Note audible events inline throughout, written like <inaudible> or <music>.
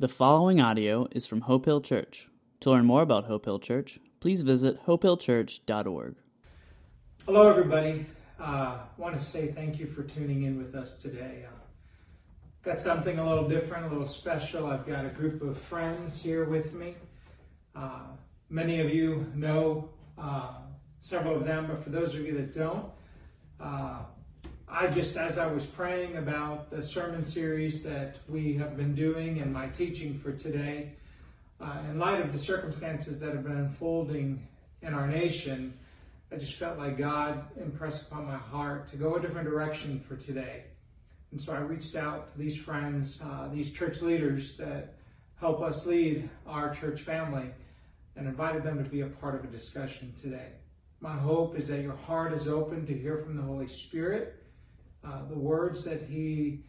The following audio is from Hope Hill Church. To learn more about Hope Hill Church, please visit hopehillchurch.org. Hello, everybody. I uh, want to say thank you for tuning in with us today. Uh, got something a little different, a little special. I've got a group of friends here with me. Uh, many of you know uh, several of them, but for those of you that don't, uh, I just, as I was praying about the sermon series that we have been doing and my teaching for today, uh, in light of the circumstances that have been unfolding in our nation, I just felt like God impressed upon my heart to go a different direction for today. And so I reached out to these friends, uh, these church leaders that help us lead our church family, and invited them to be a part of a discussion today. My hope is that your heart is open to hear from the Holy Spirit. Uh, the words that He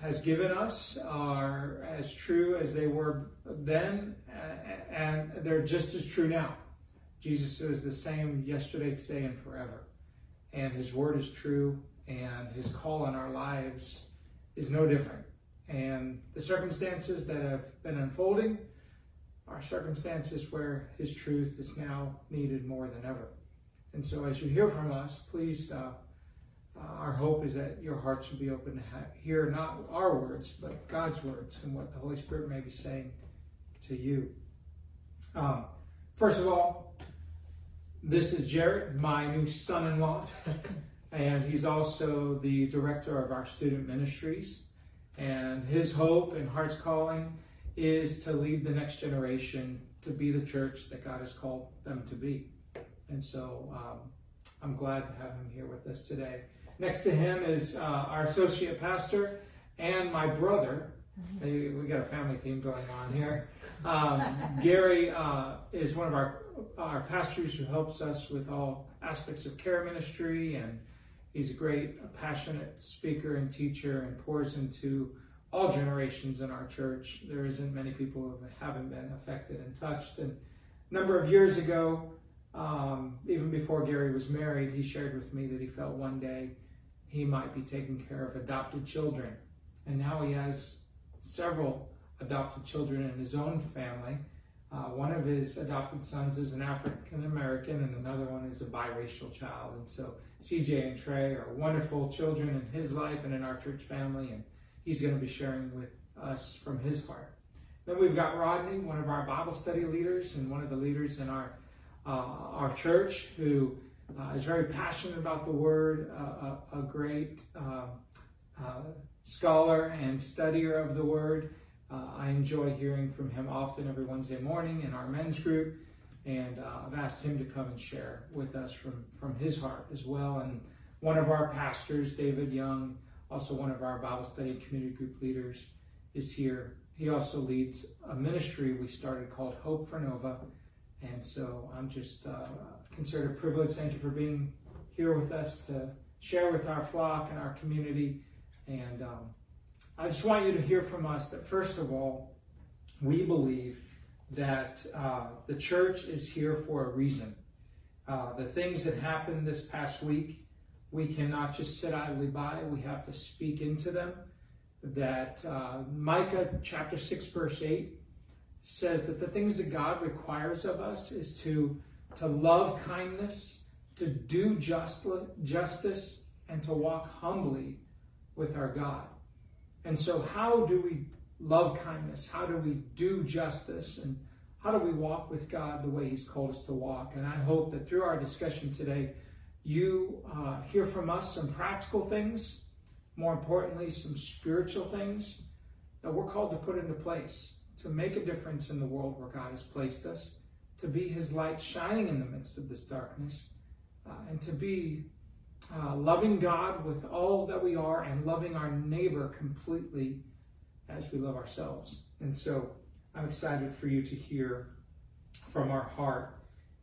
has given us are as true as they were then, and they're just as true now. Jesus is the same yesterday, today, and forever. And His word is true, and His call on our lives is no different. And the circumstances that have been unfolding are circumstances where His truth is now needed more than ever. And so, as you hear from us, please, uh, our hope is that your hearts will be open to hear not our words, but God's words and what the Holy Spirit may be saying to you. Um, first of all, this is Jared, my new son in law, <laughs> and he's also the director of our student ministries. And his hope and heart's calling is to lead the next generation to be the church that God has called them to be. And so um, I'm glad to have him here with us today. Next to him is uh, our associate pastor and my brother. We got a family theme going on here. Um, Gary uh, is one of our our pastors who helps us with all aspects of care ministry, and he's a great, passionate speaker and teacher, and pours into all generations in our church. There isn't many people who haven't been affected and touched. And a number of years ago, um, even before Gary was married, he shared with me that he felt one day he might be taking care of adopted children. And now he has several adopted children in his own family. Uh, one of his adopted sons is an African American, and another one is a biracial child. And so CJ and Trey are wonderful children in his life and in our church family, and he's going to be sharing with us from his heart. Then we've got Rodney, one of our Bible study leaders, and one of the leaders in our uh, our church, who uh, is very passionate about the Word, uh, a, a, great um, uh, scholar and studier of the Word. Uh, I enjoy hearing from him often every Wednesday morning in our men's group, and uh, I've asked him to come and share with us from, from his heart as well. And one of our pastors, David Young, also one of our Bible study community group leaders, is here. He also leads a ministry we started called Hope for Nova and so I'm just uh, considered a privilege. Thank you for being here with us to share with our flock and our community. And um, I just want you to hear from us that, first of all, we believe that uh, the church is here for a reason. Uh, the things that happened this past week, we cannot just sit idly by. We have to speak into them. That uh, Micah chapter 6, verse 8 says that the things that God requires of us is to, to love kindness, to do just, justice, and to walk humbly with our God. And so, how do we love kindness? How do we do justice? And how do we walk with God the way He's called us to walk? And I hope that through our discussion today, you uh, hear from us some practical things, more importantly, some spiritual things that we're called to put into place to make a difference in the world where God has placed us, to be His light shining in the midst of this darkness, uh, and to be uh, loving God with all that we are and loving our neighbor completely as we love ourselves. And so I'm excited for you to hear from our heart.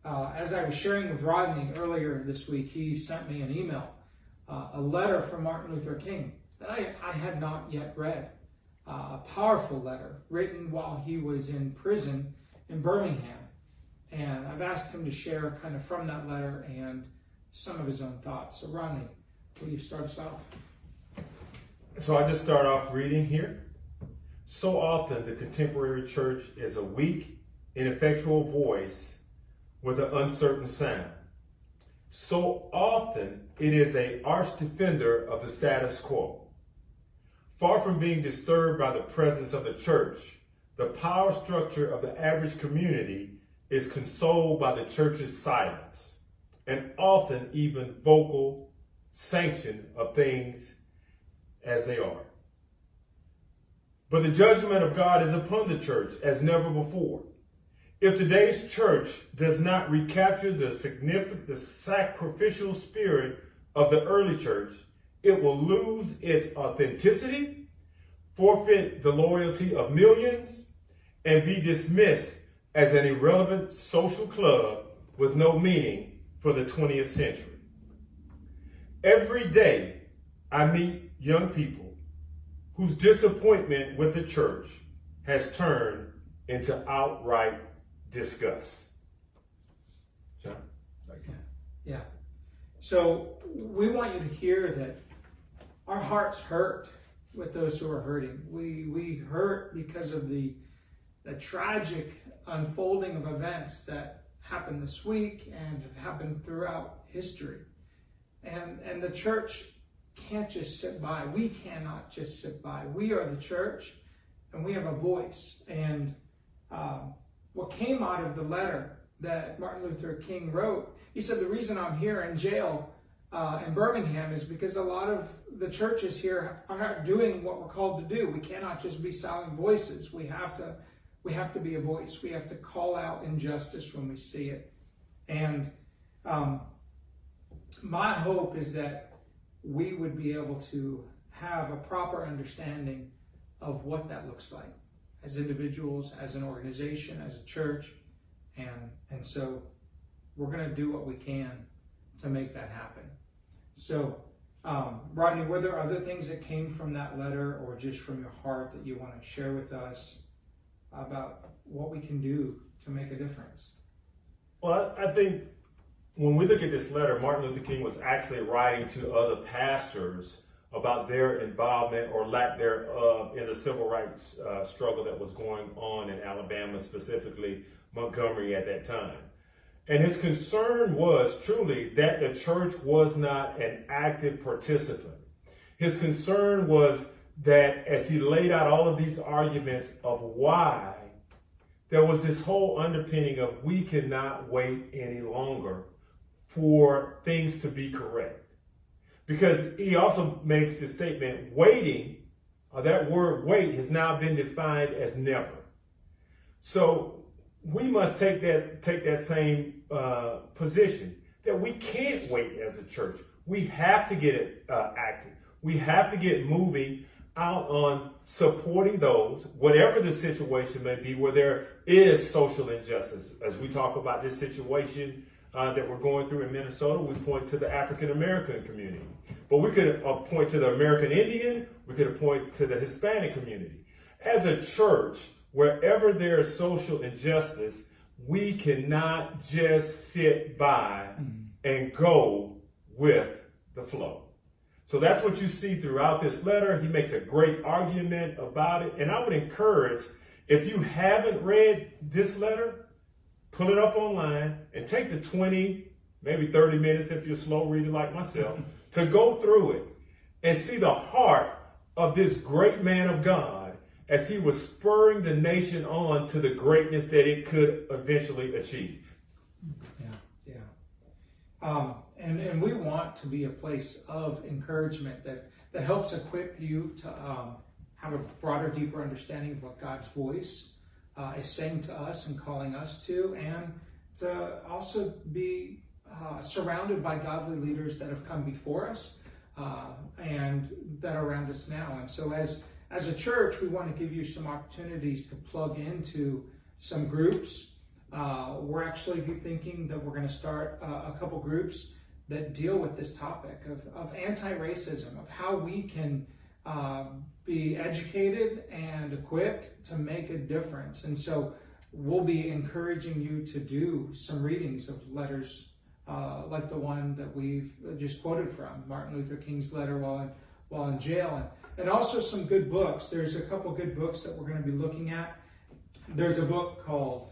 Uh, as I was sharing with Rodney earlier this week, he sent me an email, uh, a letter from Martin Luther King that I, I had not yet read uh, a powerful letter written while he was in prison in Birmingham. And I've asked him to share kind of from that letter and some of his own thoughts. So, Rodney, will you start us off? So I just start off reading here. So often, the contemporary church is a weak, ineffectual voice with an uncertain sound. So often, it is a arch defender of the status quo. Far from being disturbed by the presence of the church, the power structure of the average community is consoled by the church's silence and often even vocal sanction of things as they are. But the judgment of God is upon the church as never before. If today's church does not recapture the significant, the sacrificial spirit of the early church, it will lose its authenticity, forfeit the loyalty of millions, and be dismissed as an irrelevant social club with no meaning for the 20th century. Every day, I meet young people whose disappointment with the church has turned into outright disgust. John? Yeah. So we want you to hear that our hearts hurt with those who are hurting. We we hurt because of the the tragic unfolding of events that happened this week and have happened throughout history. And and the church can't just sit by. We cannot just sit by. We are the church, and we have a voice. And um, what came out of the letter that Martin Luther King wrote, he said, The reason I'm here in jail uh, in Birmingham is because a lot of the churches here are not doing what we're called to do. We cannot just be silent voices. We have to, we have to be a voice. We have to call out injustice when we see it. And um, my hope is that we would be able to have a proper understanding of what that looks like as individuals, as an organization, as a church. And, and so we're going to do what we can to make that happen. So, um, Rodney, were there other things that came from that letter or just from your heart that you want to share with us about what we can do to make a difference? Well, I think when we look at this letter, Martin Luther King was actually writing to other pastors about their involvement or lack thereof in the civil rights uh, struggle that was going on in Alabama, specifically Montgomery at that time. And his concern was truly that the church was not an active participant. His concern was that as he laid out all of these arguments of why, there was this whole underpinning of we cannot wait any longer for things to be correct. Because he also makes the statement waiting, or that word wait has now been defined as never. So we must take that take that same uh, position that we can't wait as a church. We have to get it uh, active. We have to get moving out on supporting those, whatever the situation may be, where there is social injustice. As we talk about this situation uh, that we're going through in Minnesota, we point to the African American community. But we could uh, point to the American Indian, we could point to the Hispanic community. As a church, wherever there is social injustice, we cannot just sit by mm-hmm. and go with the flow. So that's what you see throughout this letter. He makes a great argument about it. And I would encourage, if you haven't read this letter, pull it up online, and take the 20, maybe 30 minutes if you're a slow reader like myself, <laughs> to go through it and see the heart of this great man of God as he was spurring the nation on to the greatness that it could eventually achieve. Yeah, yeah. Um, and, and we want to be a place of encouragement that, that helps equip you to um, have a broader, deeper understanding of what God's voice uh, is saying to us and calling us to, and to also be uh, surrounded by godly leaders that have come before us uh, and that are around us now. And so, as as a church, we want to give you some opportunities to plug into some groups. Uh, we're actually thinking that we're going to start uh, a couple groups that deal with this topic of, of anti-racism, of how we can um, be educated and equipped to make a difference. And so we'll be encouraging you to do some readings of letters uh, like the one that we've just quoted from Martin Luther King's letter while in, while in jail. and also some good books. There's a couple good books that we're going to be looking at. There's a book called,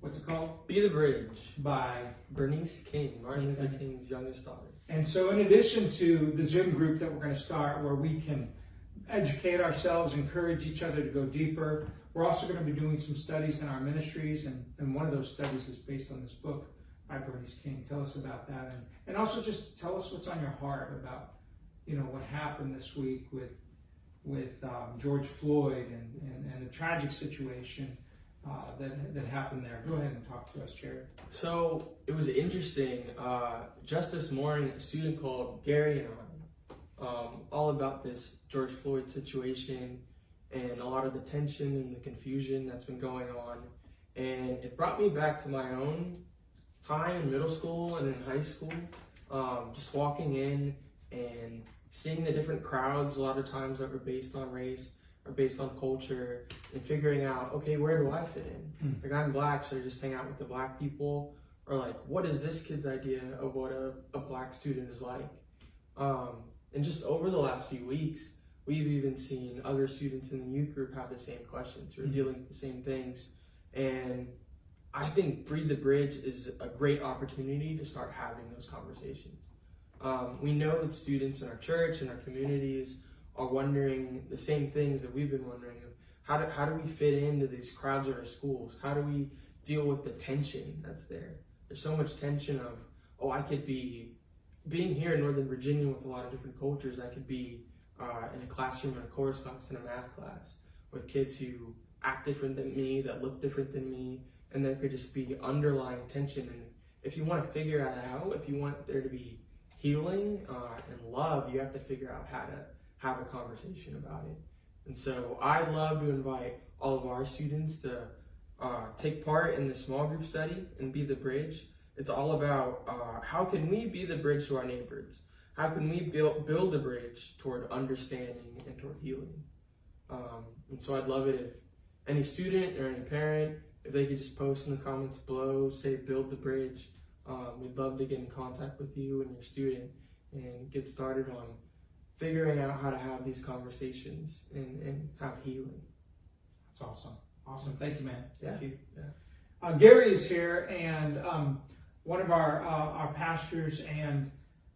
what's it called? Be the Bridge By Bernice King, Martin Luther King's youngest daughter. And so, in addition to the Zoom group that we're going to start, where we can educate ourselves, encourage each other to go deeper, we're also going to be doing some studies in our ministries. And, and one of those studies is based on this book by Bernice King. Tell us about that. And, and also just tell us what's on your heart about, you know, what happened this week with, with um, George Floyd and, and, and the tragic situation uh, that, that happened there. Go ahead and talk to us, Jared. So it was interesting. Uh, just this morning, a student called Gary and I, um, all about this George Floyd situation and a lot of the tension and the confusion that's been going on. And it brought me back to my own time in middle school and in high school. Um, just walking in and seeing the different crowds a lot of times that were based on race or based on culture and figuring out, okay, where do I fit in? Mm. Like I'm black, so I just hang out with the black people. Or like, what is this kid's idea of what a, a black student is like? Um, and just over the last few weeks, we've even seen other students in the youth group have the same questions are Mhm. dealing with the same things. And I think Be the Bridge is a great opportunity to start having those conversations. Um, we know that students in our church and our communities are wondering the same things that we've been wondering of how do, how do we fit into these crowds at our schools? How do we deal with the tension that's there? There's so much tension of, oh, I could be being here in Northern Virginia with a lot of different cultures. I could be uh, in a classroom, in a chorus class, in a math class with kids who act different than me, that look different than me, and there could just be underlying tension. And if you want to figure that out, if you want there to be healing uh, and love, you have to figure out how to have a conversation about it. And so I'd love to invite all of our students to uh, take part in the small group study and be the bridge. It's all about uh, how can we be the bridge to our neighbors? How can we build build a bridge toward understanding and toward healing? Um, and so I'd love it if any student or any parent, if they could just post in the comments below, say build the bridge. Um, we'd love to get in contact with you and your student and get started on figuring out how to have these conversations and, and have healing. That's awesome. Awesome. Thank you, man. Thank you. yeah. Uh, Gary is here, and um, one of our uh, our pastors. And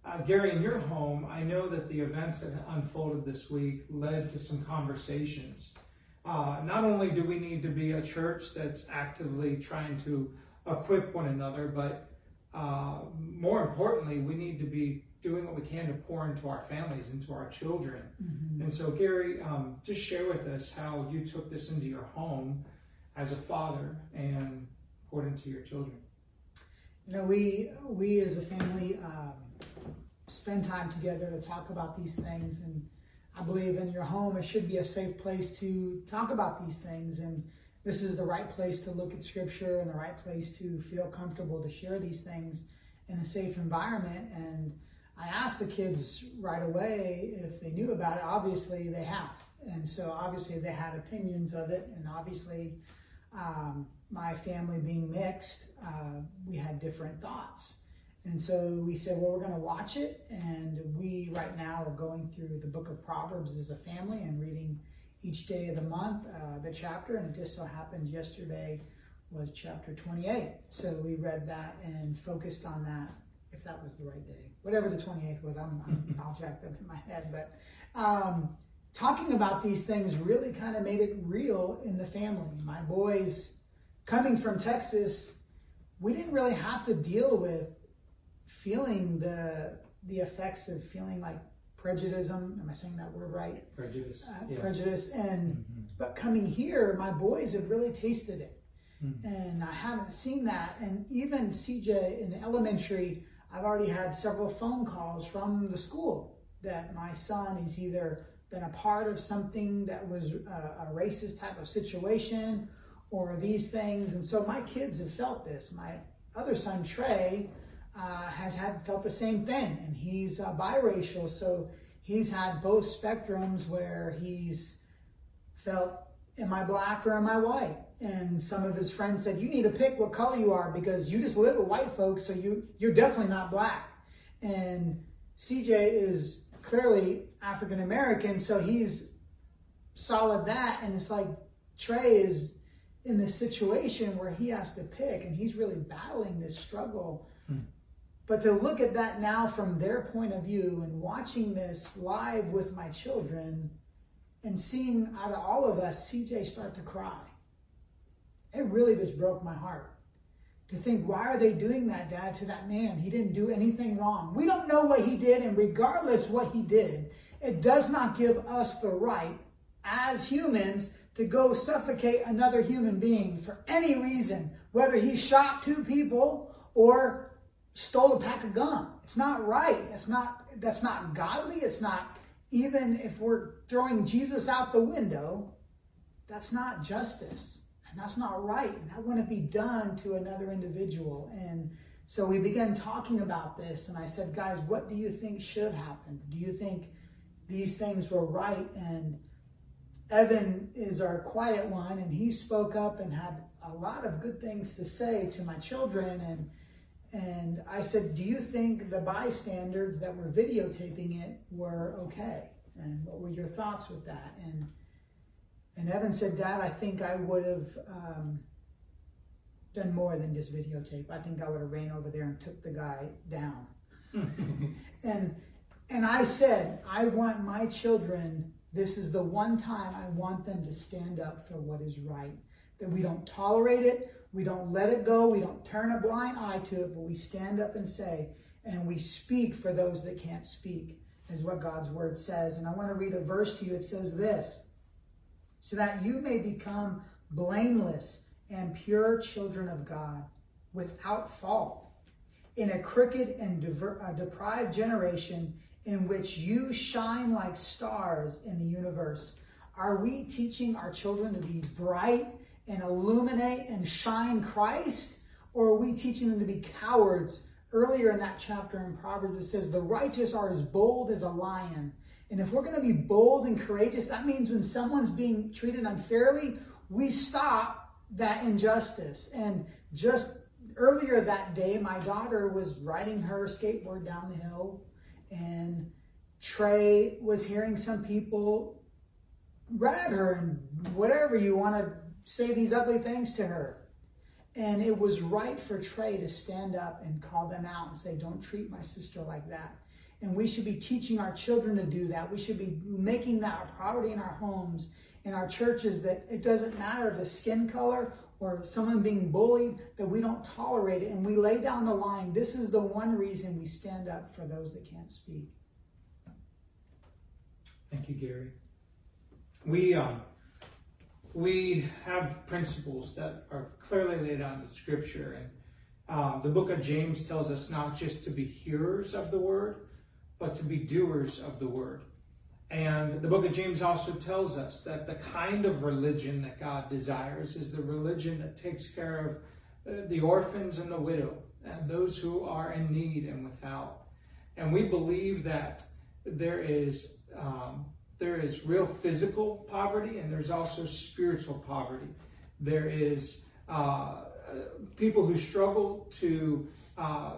uh, Gary, in your home, I know that the events that unfolded this week led to some conversations. Uh, not only do we need to be a church that's actively trying to equip one another, but uh, more importantly, we need to be doing what we can to pour into our families, into our children. And so, Gary, um, just share with us how you took this into your home as a father and poured into your children. You know, we we as a family um, spend time together to talk about these things, and I believe in your home it should be a safe place to talk about these things, and this is the right place to look at Scripture and the right place to feel comfortable to share these things in a safe environment. And I asked the kids right away if they knew about it. Obviously, they have, and so obviously they had opinions of it, and obviously um, my family being mixed, uh, we had different thoughts. And so we said, well, we're going to watch it. And we right now are going through the book of Proverbs as a family and reading each day of the month uh, the chapter. And it just so happens yesterday was chapter 28. So we read that and focused on that, if that was the right day. Whatever the 28th was, I'm, all <laughs> jacked up in my head. But um, talking about these things really kind of made it real in the family. My boys, coming from Texas, we didn't really have to deal with feeling the the effects of feeling like prejudice. Am I saying that word right? Prejudice. Uh, yeah. Prejudice. And Mhm. but coming here, my boys have really tasted it, Mhm. and I haven't seen that. And even CJ in elementary, I've already had several phone calls from the school that my son is either been a part of something that was a, a racist type of situation or these things. And so my kids have felt this. My other son, Trey, uh, has had felt the same thing, and he's uh, biracial. So he's had both spectrums where he's felt, am I black or am I white? And some of his friends said, you need to pick what color you are because you just live with white folks, so you you're definitely not black. And CJ is clearly African American, so he's solid that. And it's like Trey is in this situation where he has to pick and he's really battling this struggle. Hmm. But to look at that now from their point of view and watching this live with my children and seeing out of all of us CJ start to cry, it really just broke my heart. To think, why are they doing that, Dad, to that man? He didn't do anything wrong. We don't know what he did, and regardless what he did, it does not give us the right as humans to go suffocate another human being for any reason, whether he shot two people or stole a pack of gum. It's not right. It's not that's not godly. It's not even if we're throwing Jesus out the window, that's not justice. And that's not right. And that wouldn't be done to another individual. And so we began talking about this, and I said, guys, what do you think should happen? Do you think these things were right? And Evan is our quiet one, and he spoke up and had a lot of good things to say to my children. And and I said, "Do you think the bystanders that were videotaping it were okay? And what were your thoughts with that?" And and Evan said, "Dad, I think I would have um, done more than just videotape. I think I would have ran over there and took the guy down." <laughs> and and I said, "I want my children." This is the one time I want them to stand up for what is right. That we don't tolerate it, we don't let it go, we don't turn a blind eye to it, but we stand up and say, and we speak for those that can't speak, is what God's word says. And I want to read a verse to you. It says this so that you may become blameless and pure children of God without fault in a crooked and uh, deprived generation in which you shine like stars in the universe. Are we teaching our children to be bright and illuminate and shine Christ? Or are we teaching them to be cowards? Earlier in that chapter in Proverbs, it says, The righteous are as bold as a lion. And if we're going to be bold and courageous, that means when someone's being treated unfairly, we stop that injustice. And just earlier that day, my daughter was riding her skateboard down the hill and Trey was hearing some people rag her and whatever you want to say these ugly things to her. And it was right for Trey to stand up and call them out and say, Don't treat my sister like that. And we should be teaching our children to do that. We should be making that a priority in our homes, in our churches, that it doesn't matter the skin color or someone being bullied, that we don't tolerate it and we lay down the line. This is the one reason we stand up for those that can't speak. Thank you, Gary. We um, we have principles that are clearly laid out in Scripture, and um, the book of James tells us not just to be hearers of the word, but to be doers of the word. And the book of James also tells us that the kind of religion that God desires is the religion that takes care of uh, the orphans and the widow and those who are in need and without. And we believe that there is um, there is real physical poverty and there's also spiritual poverty. There is uh, people who struggle to uh,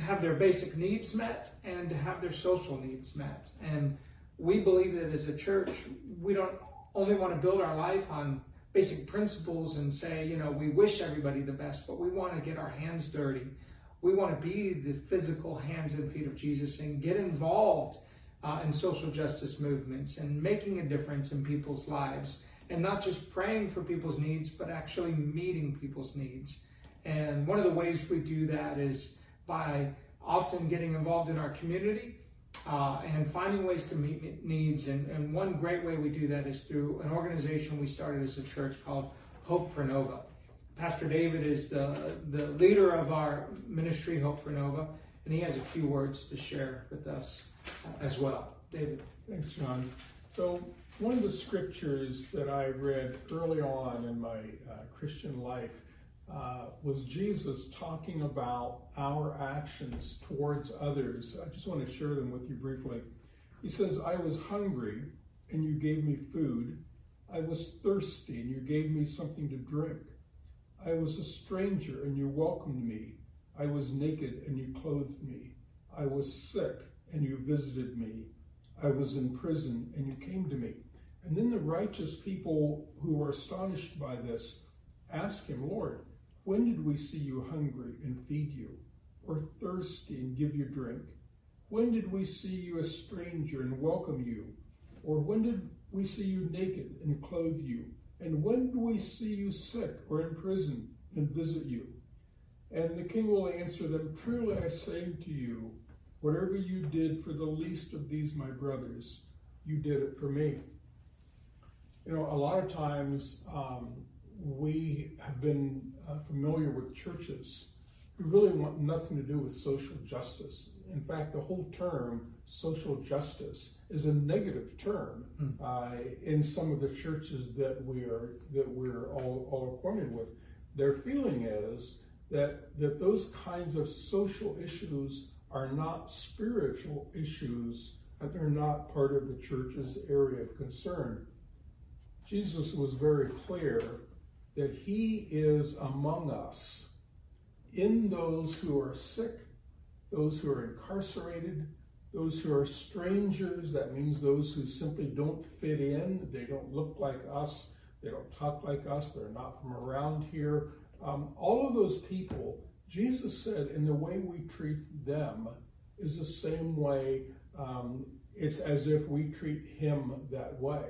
have their basic needs met and to have their social needs met. And we believe that as a church, we don't only want to build our life on basic principles and say, you know, we wish everybody the best, but we want to get our hands dirty. We want to be the physical hands and feet of Jesus and get involved uh, in social justice movements and making a difference in people's lives and not just praying for people's needs, but actually meeting people's needs. And one of the ways we do that is by often getting involved in our community uh, and finding ways to meet needs. And, and one great way we do that is through an organization we started as a church called Hope for Nova. Pastor David is the, the leader of our ministry, Hope for Nova, and he has a few words to share with us as well. David. Thanks, John. So, one of the scriptures that I read early on in my uh, Christian life uh, was Jesus talking about our actions towards others. I just want to share them with you briefly. He says, I was hungry and you gave me food. I was thirsty and you gave me something to drink. I was a stranger and you welcomed me. I was naked and you clothed me. I was sick and you visited me. I was in prison, and you came to me. And then the righteous people who were astonished by this ask him, Lord, when did we see you hungry and feed you, or thirsty and give you drink? When did we see you a stranger and welcome you? Or when did we see you naked and clothe you? And when did we see you sick or in prison and visit you? And the king will answer them, Truly I say to you, whatever you did for the least of these my brothers, you did it for me. You know, a lot of times um, we have been uh, familiar with churches who really want nothing to do with social justice. In fact, the whole term social justice is a negative term mm. uh, in some of the churches that we are that we're all, all acquainted with. Their feeling is that that those kinds of social issues are not spiritual issues, that they're not part of the church's area of concern. Jesus was very clear that he is among us in those who are sick, those who are incarcerated, those who are strangers, that means those who simply don't fit in, they don't look like us, they don't talk like us, they're not from around here. Um, all of those people, Jesus said, in the way we treat them is the same way, um, it's as if we treat him that way.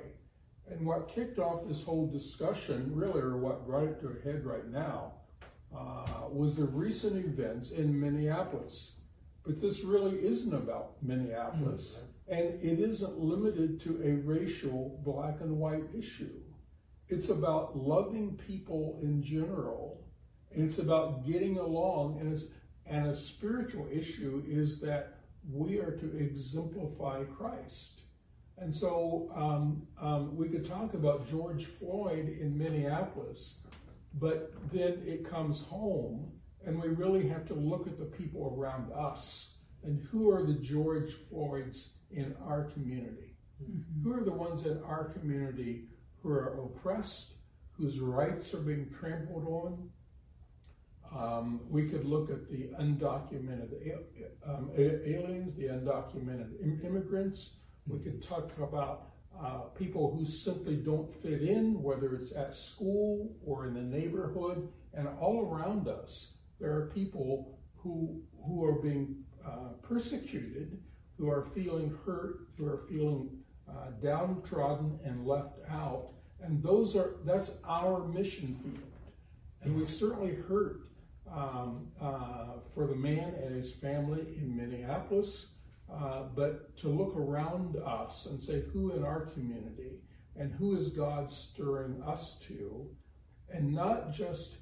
And what kicked off this whole discussion, really, or what brought it to a head right now, uh, was the recent events in Minneapolis. But this really isn't about Minneapolis, mm-hmm. and it isn't limited to a racial black and white issue. It's about loving people in general, and it's about getting along, and it's and a spiritual issue is that we are to exemplify Christ. And so um, um, we could talk about George Floyd in Minneapolis, but then it comes home, and we really have to look at the people around us and who are the George Floyds in our community? Mm-hmm. Who are the ones in our community who are oppressed, whose rights are being trampled on? Um, we could look at the undocumented um, aliens, the undocumented immigrants, we could talk about uh, people who simply don't fit in, whether it's at school or in the neighborhood, and all around us, there are people who who are being uh, persecuted, who are feeling hurt, who are feeling uh, downtrodden and left out, and those are that's our mission field, and we certainly hurt um, uh, for the man and his family in Minneapolis. Uh, but to look around us and say, who in our community and who is God stirring us to? And not just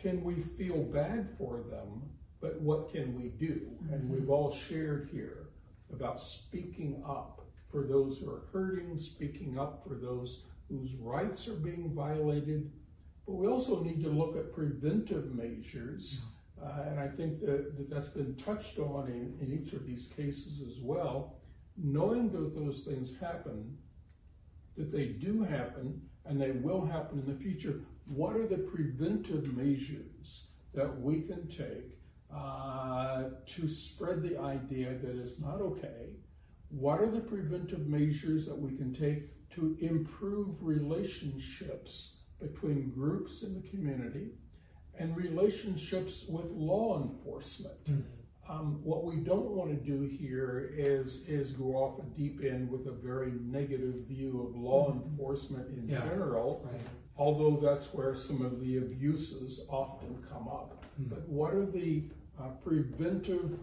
can we feel bad for them, but what can we do? Mm-hmm. And we've all shared here about speaking up for those who are hurting, speaking up for those whose rights are being violated. But we also need to look at preventive measures uh, and I think that, that that's been touched on in, in each of these cases as well. Knowing that those things happen, that they do happen, and they will happen in the future, what are the preventive measures that we can take uh, to spread the idea that it's not okay? What are the preventive measures that we can take to improve relationships between groups in the community? and relationships with law enforcement. Mm-hmm. Um, what we don't want to do here is is go off a deep end with a very negative view of law mm-hmm. enforcement in yeah. general, right. although that's where some of the abuses often come up. Mm-hmm. But what are the uh, preventive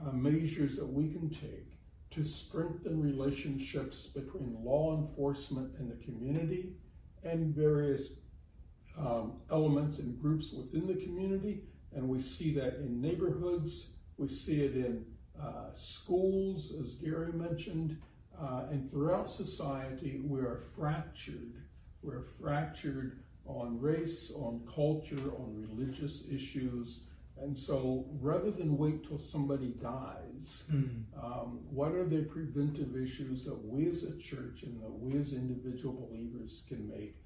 uh, measures that we can take to strengthen relationships between law enforcement and the community and various um, elements and groups within the community, and we see that in neighborhoods, we see it in uh, schools, as Gary mentioned, uh, and throughout society, we are fractured. We're fractured on race, on culture, on religious issues. And so rather than wait till somebody dies, mm. um, what are the preventive issues that we as a church and that we as individual believers can make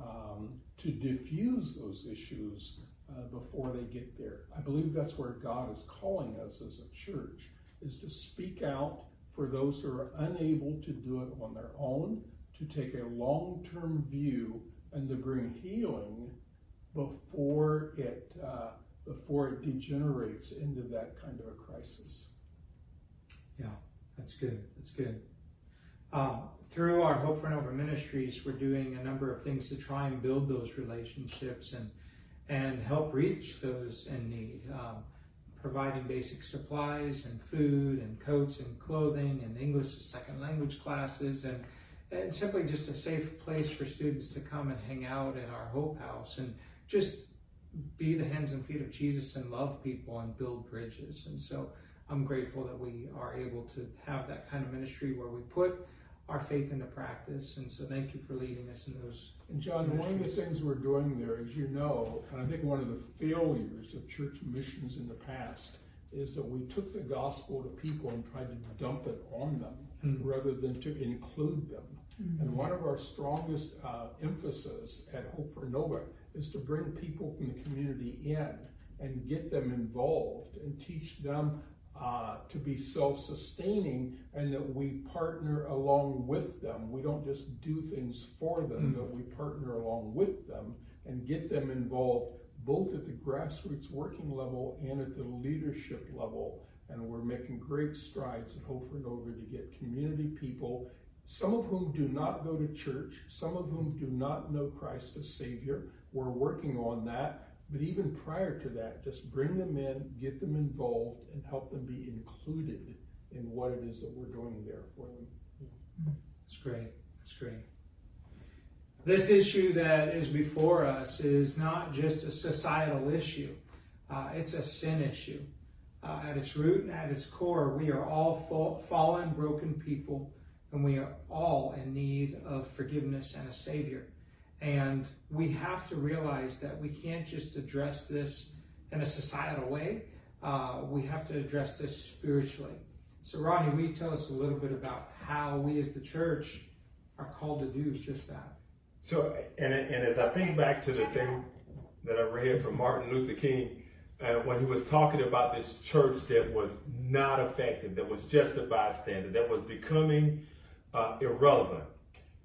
um, to diffuse those issues uh, before they get there. I believe that's where God is calling us as a church, is to speak out for those who are unable to do it on their own, to take a long term view and to bring healing before it, uh, before it degenerates into that kind of a crisis. Yeah, that's good. That's good. Um, through our Hope for Nova Ministries, we're doing a number of things to try and build those relationships and and help reach those in need. Um, providing basic supplies and food and coats and clothing and English as second language classes and and simply just a safe place for students to come and hang out at our Hope House and just be the hands and feet of Jesus and love people and build bridges. And so I'm grateful that we are able to have that kind of ministry where we put our faith into practice. And so thank you for leading us in those. And John, one of the things we're doing there, as you know, and I think one of the failures of church missions in the past is that we took the gospel to people and tried to dump it on them mm-hmm. rather than to include them. Mm-hmm. And one of our strongest uh, emphasis at Hope for Nova is to bring people from the community in and get them involved and teach them uh, to be self sustaining and that we partner along with them. We don't just do things for them, mm-hmm. but we partner along with them and get them involved both at the grassroots working level and at the leadership level. And we're making great strides at Hope for Nova to get community people, some of whom do not go to church, some of whom do not know Christ as Savior. We're working on that. But even prior to that, just bring them in, get them involved, and help them be included in what it is that we're doing there for them. That's great. That's great. This issue that is before us is not just a societal issue, uh, it's a sin issue. Uh, at its root and at its core, we are all fall, fallen, broken people, and we are all in need of forgiveness and a Savior. And we have to realize that we can't just address this in a societal way. Uh, we have to address this spiritually. So, Ronnie, will you tell us a little bit about how we as the church are called to do just that? So, and, and as I think back to the thing that I read from Martin Luther King, uh, when he was talking about this church that was not effective, that was just a bystander, that was becoming uh, irrelevant.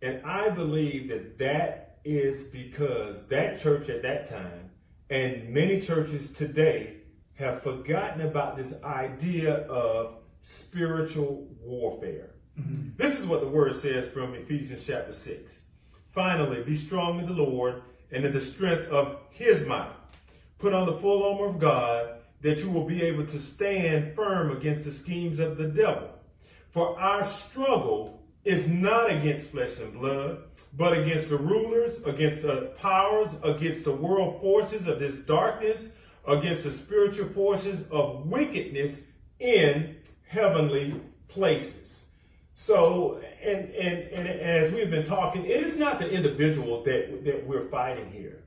And I believe that that is because that church at that time and many churches today have forgotten about this idea of spiritual warfare. Mm-hmm. This is what the word says from Ephesians chapter 6. Finally, be strong in the Lord and in the strength of his might. Put on the full armor of God that you will be able to stand firm against the schemes of the devil. For our struggle is not against flesh and blood, but against the rulers, against the powers, against the world forces of this darkness, against the spiritual forces of wickedness in heavenly places. So, and, and, and, as we've been talking, it is not the individual that, that we're fighting here.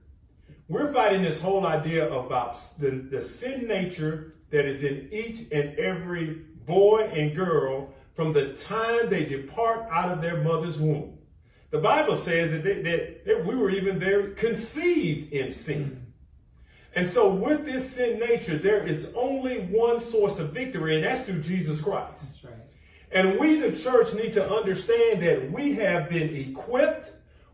We're fighting this whole idea about the, the sin nature that is in each and every boy and girl from the time they depart out of their mother's womb. The Bible says that, they, that, that we were even very conceived in sin. Mm. And so, with this sin nature, there is only one source of victory, and that's through Jesus Christ. That's right. And we, the church, need to understand that we have been equipped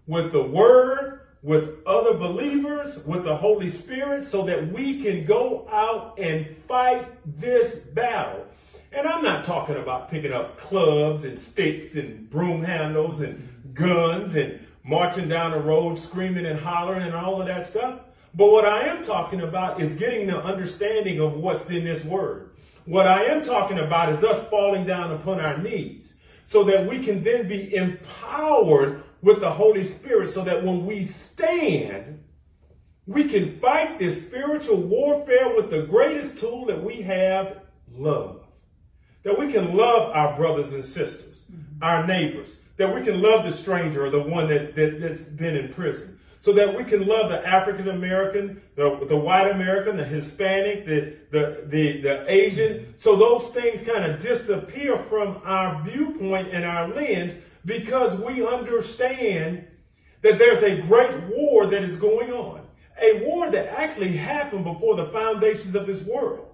with the Word, with other believers, with the Holy Spirit, so that we can go out and fight this battle. And I'm not talking about picking up clubs and sticks and broom handles and guns and marching down the road screaming and hollering and all of that stuff. But what I am talking about is getting the understanding of what's in this word. What I am talking about is us falling down upon our knees so that we can then be empowered with the Holy Spirit so that when we stand, we can fight this spiritual warfare with the greatest tool that we have, love that we can love our brothers and sisters, mm-hmm. our neighbors, that we can love the stranger or the one that, that, that's been in prison, so that we can love the African American, the, the white American, the Hispanic, the, the, the, the Asian. Mm-hmm. So those things kind of disappear from our viewpoint and our lens because we understand that there's a great war that is going on. A war that actually happened before the foundations of this world.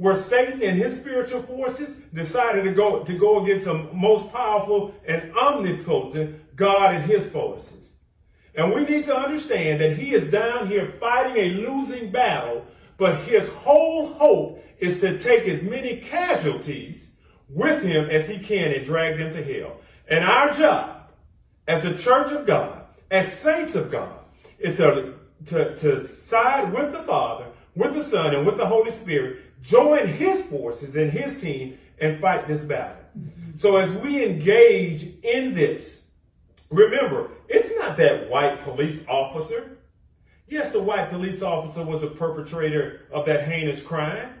Where Satan and his spiritual forces decided to go to go against the most powerful and omnipotent God and his forces. And we need to understand that he is down here fighting a losing battle, but his whole hope is to take as many casualties with him as he can and drag them to hell. And our job as the church of God, as saints of God, is to, to, to side with the Father, with the Son, and with the Holy Spirit, join his forces and his team and fight this battle. So as we engage in this, remember, it's not that white police officer. Yes, the white police officer was a perpetrator of that heinous crime.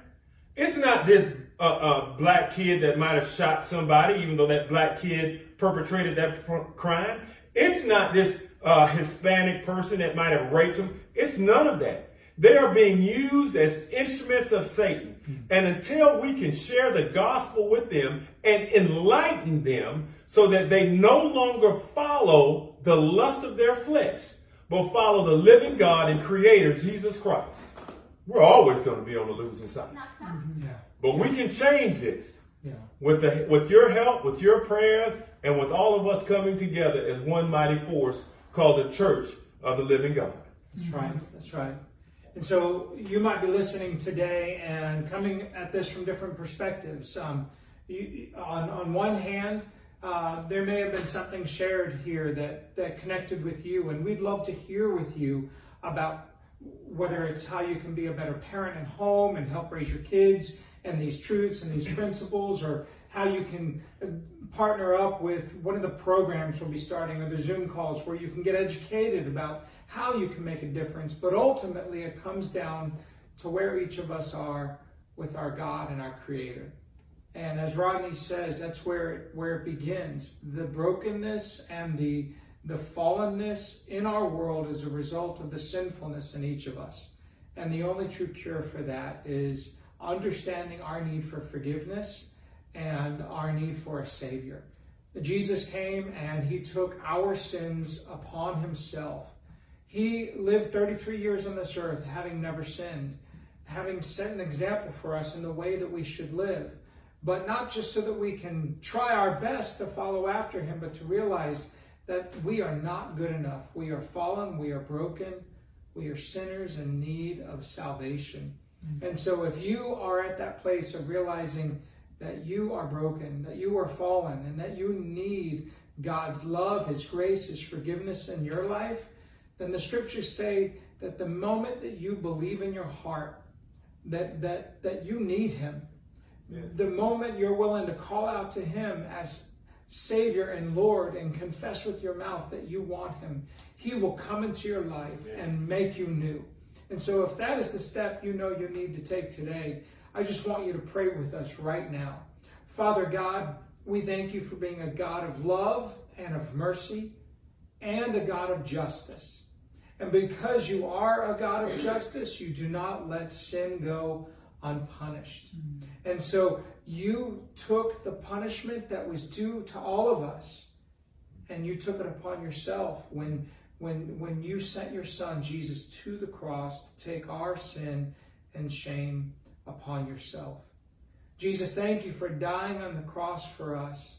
It's not this uh, uh, black kid that might have shot somebody, even though that black kid perpetrated that pr- crime. It's not this uh, Hispanic person that might have raped him. It's none of that. They are being used as instruments of Satan. Mm-hmm. And until we can share the gospel with them and enlighten them so that they no longer follow the lust of their flesh, but follow the living God and creator, Jesus Christ, we're always going to be on the losing side. Mm-hmm. Yeah. But we can change this Yeah. with the with your help, with your prayers, and with all of us coming together as one mighty force called the Church of the Living God. That's right. That's right. And so you might be listening today and coming at this from different perspectives. Um, you, on on one hand, uh, there may have been something shared here that that connected with you, and we'd love to hear with you about whether it's how you can be a better parent at home and help raise your kids and these truths and these principles, or how you can uh, partner up with one of the programs we'll be starting or the Zoom calls where you can get educated about how you can make a difference. But ultimately, it comes down to where each of us are with our God and our Creator. And as Rodney says, that's where it, where it begins. The brokenness and the the fallenness in our world is a result of the sinfulness in each of us. And the only true cure for that is understanding our need for forgiveness and our need for a Savior. Jesus came and he took our sins upon himself. He lived 33 years on this earth, having never sinned, having set an example for us in the way that we should live. But not just so that we can try our best to follow after him, but to realize that we are not good enough. We are fallen, we are broken, we are sinners in need of salvation. Mm-hmm. And so, if you are at that place of realizing that you are broken, that you are fallen, and that you need God's love, His grace, His forgiveness in your life, then the scriptures say that the moment that you believe in your heart that that that you need Him, the moment you're willing to call out to Him as Savior and Lord and confess with your mouth that you want Him, He will come into your life and make you new. And so, if that is the step you know you need to take today, I just want you to pray with us right now. Father God, we thank you for being a God of love and of mercy and a God of justice. And because you are a God of justice, you do not let sin go unpunished. Mm. And so you took the punishment that was due to all of us and you took it upon yourself when when when you sent your son Jesus to the cross to take our sin and shame upon yourself. Jesus, thank you for dying on the cross for us.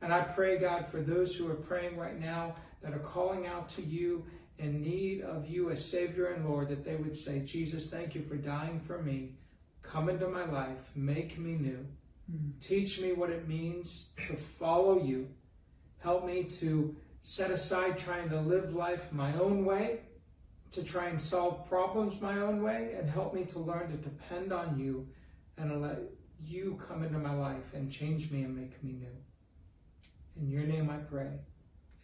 And I pray, God, for those who are praying right now that are calling out to you in need of you as Savior and Lord, that they would say, Jesus, thank you for dying for me. Come into my life, make me new. Hmm. Teach me what it means to follow you. Help me to set aside trying to live life my own way, to try and solve problems my own way, and help me to learn to depend on you and let you come into my life and change me and make me new. In your name I pray.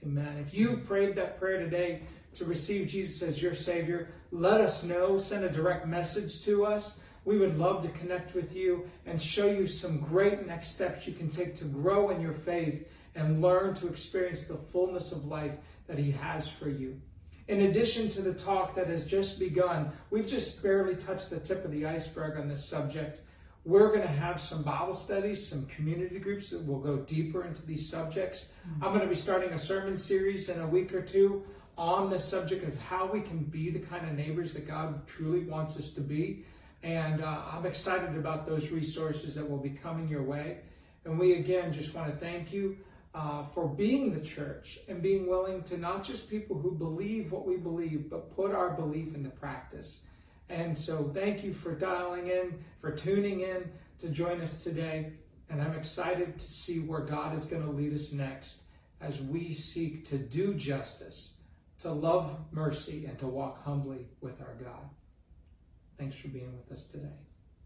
Amen. If you prayed that prayer today to receive Jesus as your Savior, let us know. Send a direct message to us. We would love to connect with you and show you some great next steps you can take to grow in your faith and learn to experience the fullness of life that He has for you. In addition to the talk that has just begun, we've just barely touched the tip of the iceberg on this subject. We're going to have some Bible studies, some community groups that will go deeper into these subjects. I'm going to be starting a sermon series in a week or two on the subject of how we can be the kind of neighbors that God truly wants us to be. And uh, I'm excited about those resources that will be coming your way. And we again just want to thank you uh, for being the church and being willing to not just people who believe what we believe, but put our belief into practice. And so thank you for dialing in, for tuning in to join us today. And I'm excited to see where God is going to lead us next as we seek to do justice, to love mercy, and to walk humbly with our God. Thanks for being with us today.